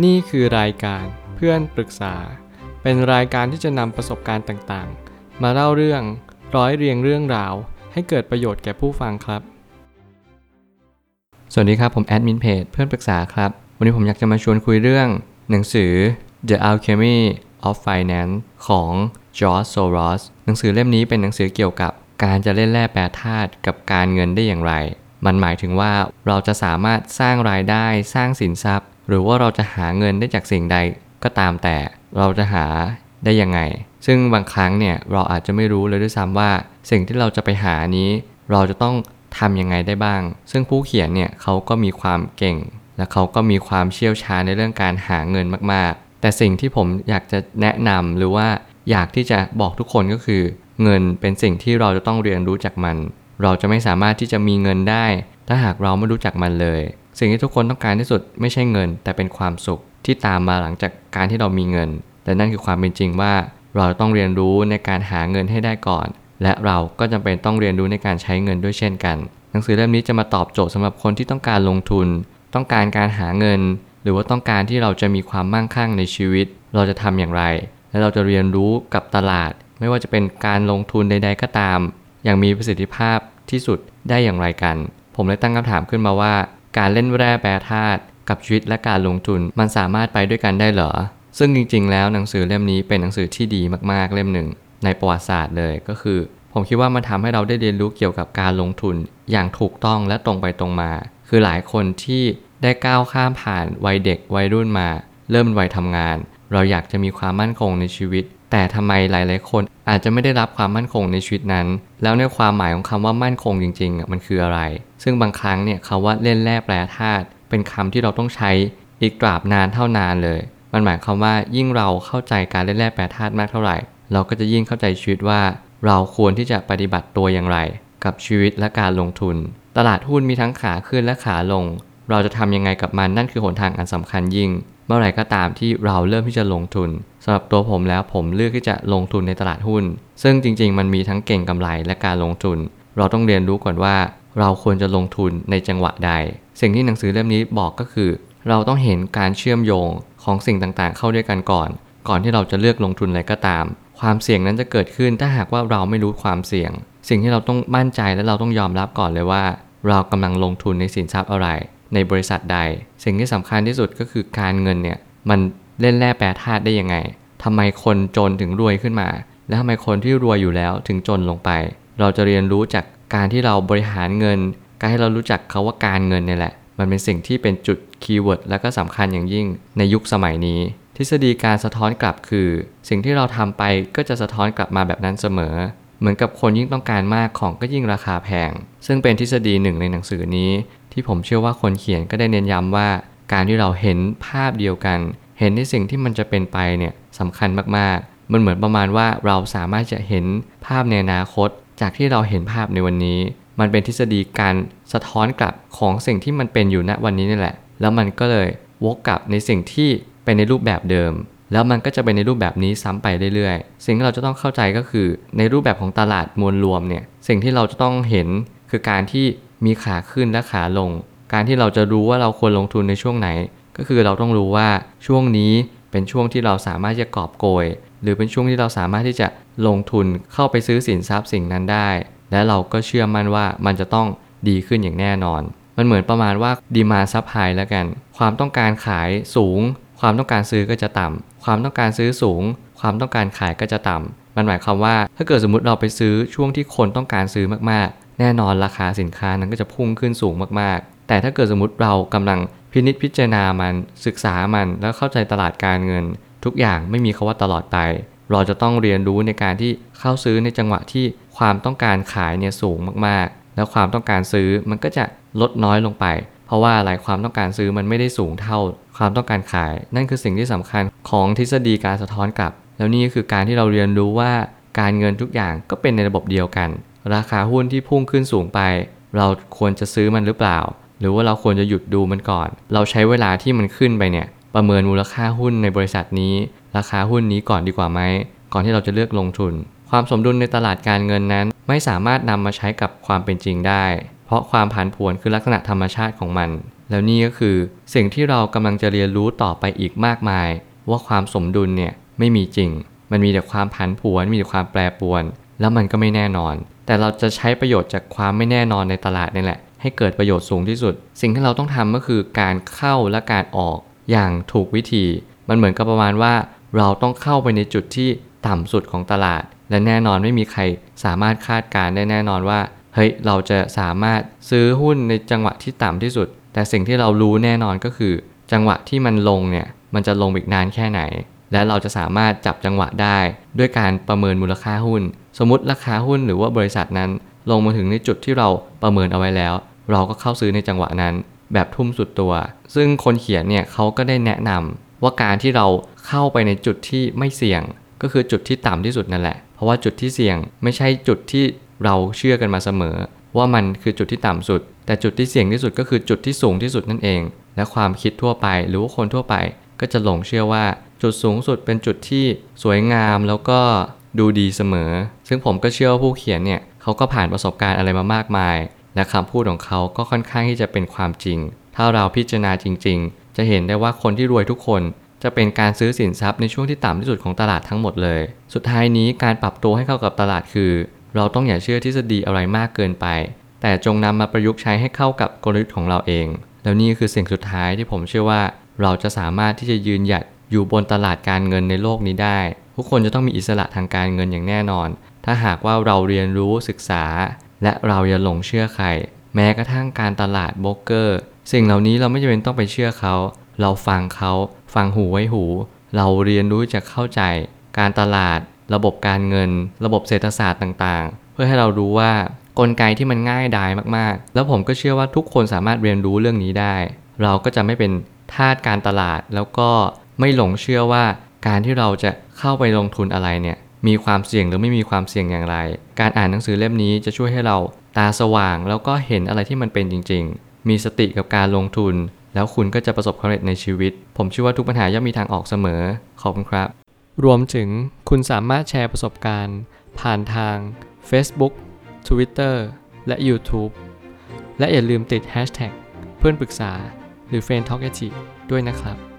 นี่คือรายการเพื่อนปรึกษา เป็นรายการที่จะนำประสบการณ์ต่างๆ มาเล่าเรื่องร้อยเรียงเรื่องราว ให้เกิดประโยชน์แก่ผู้ฟังครับ สวัสดีครับ ผมแอดมินเพจเพื่อนปรึกษาครับ วันนี้ผมอยากจะมาชวนคุยเรื่อง หนังสือ The Alchemy of Finance ของ George Soros หนังสือเล่มนี้เป็นหนังสือเกี่ยวกับการจะเล่นแร่แปรธาตุกับการเงินได้อย่างไร มันหมายถึงว่าเราจะสามารถสร้างรายได้สร้างสินทรัพย์ หรือว่าเราจะหาเงินได้จากสิ่งใดก็ตามแต่เราจะหาได้ยังไง ซึ่งบางครั้งเนี่ยเราอาจจะไม่รู้เลยด้วยซ้ำว่า สิ่งที่เราจะไปหานี้ เราจะต้องทำยังไงได้บ้าง ซึ่งผู้เขียนเนี่ยเขาก็มีความเก่ง และเขาก็มีความเชี่ยวชาญในเรื่องการหาเงินมากๆ แต่สิ่งที่ผมอยากจะแนะนำหรือว่าอยากที่จะบอกทุกคนก็คือ เงินเป็นสิ่งที่เราจะต้องเรียนรู้จากมัน เราจะไม่สามารถที่จะมีเงินได้ ถ้าหากเราไม่รู้จักมันเลย สิ่งที่ทุกคนต้องการที่สุดไม่ใช่เงิน แต่เป็นความสุขที่ตามมาหลังจากการที่เรามีเงิน แต่นั่นคือความเป็นจริงว่า เราต้องเรียนรู้ในการหาเงินให้ได้ก่อน และเราก็จำเป็นต้องเรียนรู้ในการใช้เงินด้วยเช่นกัน หนังสือเล่มนี้จะมาตอบโจทย์สำหรับคนที่ต้องการลงทุน ต้องการการหาเงิน หรือว่าต้องการที่เราจะมีความมั่งคั่งในชีวิต เราจะทำอย่างไร และเราจะเรียนรู้กับตลาด ไม่ว่าจะเป็นการลงทุนใด ๆ ก็ตาม อย่างมีประสิทธิภาพที่สุดได้อย่างไรกัน ผมเลยตั้งคำถามขึ้นมาว่า การเล่นแร่แปรธาตุกับชีวิตและการลงทุนมันสามารถไปด้วยกันได้เหรอ ซึ่งจริง ๆ แล้วหนังสือเล่มนี้เป็นหนังสือที่ดีมากๆเล่มหนึ่ง ในประวัติศาสตร์เลยก็คือ ผมคิดว่ามันทำให้เราได้เรียนรู้เกี่ยวกับการลงทุนอย่างถูกต้องและตรงไปตรงมา คือหลายคนที่ได้ก้าวข้ามผ่านวัยเด็กวัยรุ่นมา เริ่มวัยทำงาน เราอยากจะมีความมั่นคงในชีวิต แต่ทำไมหลาย ๆ คนอาจจะไม่ได้รับความมั่นคงในชีวิตนั้น แล้วในความหมายของคำว่ามั่นคงจริง ๆ มันคืออะไร ซึ่งบางครั้งเนี่ยคาว่าเล่นแร่แปรธาตุเป็นคำที่เราต้องใช้อีกตราบนานเท่านานเลย มันหมายความว่ายิ่งเราเข้าใจการเล่นแร่แปรธาตุมากเท่าไหร่ เราก็จะยิ่งเข้าใจชีวิตว่า เราควรที่จะปฏิบัติตัวอย่างไร กับชีวิตและการลงทุน ตลาดหุ้นมีทั้งขาขึ้นและขาลง เราจะทำยังไงกับมันนั่นคือหนทางอันสำคัญยิ่ง มื่อไหร่ก็ตามที่เราเริ่มที่จะลงทุนสำหรับตัวผมแล้วผมเลือกที่จะลงทุนในตลาดหุ้น ซึ่งจริง ๆ มันมีทั้งเก่งกำไรและการลงทุน เราต้องเรียนรู้ก่อนว่า เราควรจะลงทุนในจังหวะใด สิ่งที่หนังสือเล่มนี้บอกก็คือ เราต้องเห็นการเชื่อมโยงของสิ่งต่างๆ เข้าด้วยกันก่อน ก่อนที่เราจะเลือกลงทุนอะไรก็ตาม ความเสี่ยงนั้นจะเกิดขึ้นถ้าหากว่าเราไม่รู้ความเสี่ยง สิ่งที่เราต้องมั่นใจและเราต้องยอมรับก่อนเลยว่า เรากำลังลงทุนในสินทรัพย์อะไร ในบริษัทใด สิ่งที่สำคัญที่สุดก็คือการเงินเนี่ยมันเล่นแร่แปรธาตุได้ยังไงทำไมคนจนถึงรวยขึ้นมา และทำไมคนที่รวยอยู่แล้วถึงจนลงไป เราจะเรียนรู้จากการที่เราบริหารเงิน การให้เรารู้จักเขาว่าการเงินเนี่ยแหละ มันเป็นสิ่งที่เป็นจุดคีย์เวิร์ดและก็สำคัญอย่างยิ่งในยุคสมัยนี้ ทฤษฎีการสะท้อนกลับคือ สิ่งที่เราทำไปก็จะสะท้อนกลับมาแบบนั้นเสมอ เหมือนกับคนยิ่งต้องการมากของก็ยิ่งราคาแพง ซึ่งเป็นทฤษฎีหนึ่งในหนังสือนี้ ที่ผมเชื่อว่าคนเขียนก็ได้เน้นย้ำว่า การที่เราเห็นภาพเดียวกัน เห็นในสิ่งที่มันจะเป็นไปเนี่ยสำคัญมากๆ มันเหมือนประมาณว่าเราสามารถจะเห็นภาพในอนาคต จากที่เราเห็นภาพในวันนี้ มันเป็นทฤษฎีการสะท้อนกลับของสิ่งที่มันเป็นอยู่ณวันนี้นี่แหละ แล้วมันก็เลยวกกลับในสิ่งที่เป็นในรูปแบบเดิม แล้วมันก็จะเป็นในรูปแบบนี้ซ้ำไปเรื่อยๆ สิ่งที่เราจะต้องเข้าใจก็คือในรูปแบบของตลาดมวลรวมเนี่ยสิ่งที่เราจะต้องเห็นคือการที่ มีขาขึ้นและขาลง การที่เราจะรู้ว่าเราควรลงทุนในช่วงไหน ก็คือเราต้องรู้ว่าช่วงนี้เป็นช่วงที่เราสามารถจะกอบโกย หรือเป็นช่วงที่เราสามารถที่จะลงทุนเข้าไปซื้อสินทรัพย์สิ่งนั้นได้ และเราก็เชื่อมั่นว่ามันจะต้องดีขึ้นอย่างแน่นอน มันเหมือนประมาณว่าดีมาซับไฮแล้วกัน ความต้องการขายสูง ความต้องการซื้อก็จะต่ำความต้องการซื้อสูง ความต้องการขายก็จะต่ำมันหมายความว่าถ้าเกิดสมมติเราไปซื้อช่วงที่คนต้องการซื้อมากๆ แน่นอนราคาสินค้านั้นก็จะพุ่งขึ้นสูงมากๆ แต่ถ้าเกิดสมมติเรากำลังพินิจพิจารณามันศึกษามันแล้วเข้าใจตลาดการเงิน ทุกอย่างไม่มีคาว่าตลอดไป เราจะต้องเรียนรู้ในการที่เข้าซื้อในจังหวะที่ความต้องการขายเนี่ยสูงมากๆ แล้วความต้องการซื้อมันก็จะลดน้อยลงไป เพราะว่าอะไรความต้องการซื้อมันไม่ได้สูงเท่า ความต้องการขาย นั่นคือสิ่งที่สำคัญของทฤษฎีการสะท้อนกลับ แล้วนี่ก็คือการที่เราเรียนรู้ว่าการเงินทุกอย่างก็เป็นในระบบเดียวกัน ราคาหุ้นที่พุ่งขึ้นสูงไป เราควรจะซื้อมันหรือเปล่า หรือว่าเราควรจะหยุดดูมันก่อน เราใช้เวลาที่มันขึ้นไปเนี่ย ประเมินมูลค่าหุ้นในบริษัทนี้ ราคาหุ้นนี้ก่อนดีกว่าไหม ก่อนที่เราจะเลือกลงทุน ความสมดุลในตลาดการเงินนั้น ไม่สามารถนำมาใช้กับความเป็นจริงได้ เพราะความผันผวนคือลักษณะธรรมชาติของมัน แล้วนี่ก็คือสิ่งที่เรากำลังจะเรียนรู้ต่อไปอีกมากมาย ว่าความสมดุลเนี่ยไม่มีจริง มันมีแต่ความผันผวน มีแต่ความแปรปรวน แล้วมันก็ไม่แน่นอน แต่เราจะใช้ประโยชน์จากความไม่แน่นอนในตลาดนี่แหละ ให้เกิดประโยชน์สูงที่สุด สิ่งที่เราต้องทำก็คือการเข้าและการออกอย่างถูกวิธี มันเหมือนกับประมาณว่า เราต้องเข้าไปในจุดที่ต่ำสุดของตลาด และแน่นอนไม่มีใครสามารถคาดการณ์ได้แน่นอนว่า เฮ้ย เราจะสามารถซื้อหุ้นในจังหวะที่ต่ำที่สุด แต่สิ่งที่เรารู้แน่นอนก็คือ จังหวะที่มันลงเนี่ย มันจะลงอีกนานแค่ไหน และเราจะสามารถจับจังหวะได้ ด้วยการประเมินมูลค่าหุ้น สมมติราคาหุ้นหรือว่าบริษัทนั้น ลงมาถึงในจุดที่เราประเมินเอาไว้แล้ว เราก็เข้าซื้อในจังหวะนั้น แบบทุ่มสุดตัว ซึ่งคนเขียนเนี่ยเขาก็ได้แนะนำว่าการที่เราเข้าไปในจุดที่ไม่เสี่ยง ก็คือจุดที่ต่ำที่สุดนั่นแหละ เพราะว่าจุดที่เสี่ยงไม่ใช่จุดที่เราเชื่อกันมาเสมอ ว่ามันคือจุดที่ต่ำสุด แต่จุดที่เสี่ยงที่สุดก็คือจุดที่สูงที่สุดนั่นเอง และความคิดทั่วไป หรือว่าคนทั่วไปก็จะหลงเชื่อว่า จุดสูงสุดเป็นจุดที่สวยงามแล้วก็ดูดีเสมอ ซึ่งผมก็เชื่อว่าผู้เขียนเนี่ยเขาก็ผ่านประสบการณ์อะไรมามากมาย และคำพูดของเขาก็ค่อนข้างที่จะเป็นความจริง ถ้าเราพิจารณาจริง ๆ จะเห็นได้ว่าคนที่รวยทุกคนจะเป็นการซื้อสินทรัพย์ในช่วงที่ต่ำที่สุดของตลาดทั้งหมดเลย สุดท้ายนี้การปรับตัวให้เข้ากับตลาดคือ เราต้องอย่าเชื่อทฤษฎีอะไรมากเกินไป แต่จงนำมาประยุกต์ใช้ให้เข้ากับกลยุทธ์ของเราเอง แล้วนี่คือสิ่งสุดท้ายที่ผมเชื่อว่า เราจะสามารถที่จะยืนหยัด อยู่บนตลาดการเงินในโลกนี้ได้ ทุกคนจะต้องมีอิสระทางการเงินอย่างแน่นอน ถ้าหากว่าเราเรียนรู้ศึกษา และเราอย่าหลงเชื่อใคร แม้กระทั่งการตลาดโบรกเกอร์ สิ่งเหล่านี้เราไม่จำเป็นต้องไปเชื่อเขา เราฟังเขา ฟังหูไว้หู เราเรียนรู้จะเข้าใจ การตลาด ระบบการเงิน ระบบเศรษฐศาสตร์ต่างๆ เพื่อให้เรารู้ว่ากลไกที่มันง่ายดายมากๆ แล้วผมก็เชื่อว่าทุกคนสามารถเรียนรู้เรื่องนี้ได้ เราก็จะไม่เป็นทาสการตลาดแล้วก็ ไม่หลงเชื่อว่าการที่เราจะเข้าไปลงทุนอะไรเนี่ยมีความเสี่ยงหรือไม่มีความเสี่ยงอย่างไร การอ่านหนังสือเล่มนี้จะช่วยให้เราตาสว่าง แล้วก็เห็นอะไรที่มันเป็นจริง ๆ มีสติกับการลงทุน แล้วคุณก็จะประสบความสำเร็จในชีวิต ผมเชื่อว่าทุกปัญหาย่อมมีทางออกเสมอ ขอบคุณครับ รวมถึงคุณสามารถแชร์ประสบการณ์ ผ่านทาง Facebook Twitter และ YouTube และอย่าลืมติด Hashtag เพื่อนปรึกษาหรือ f r ร e n d t a l k ด้วยนะครับ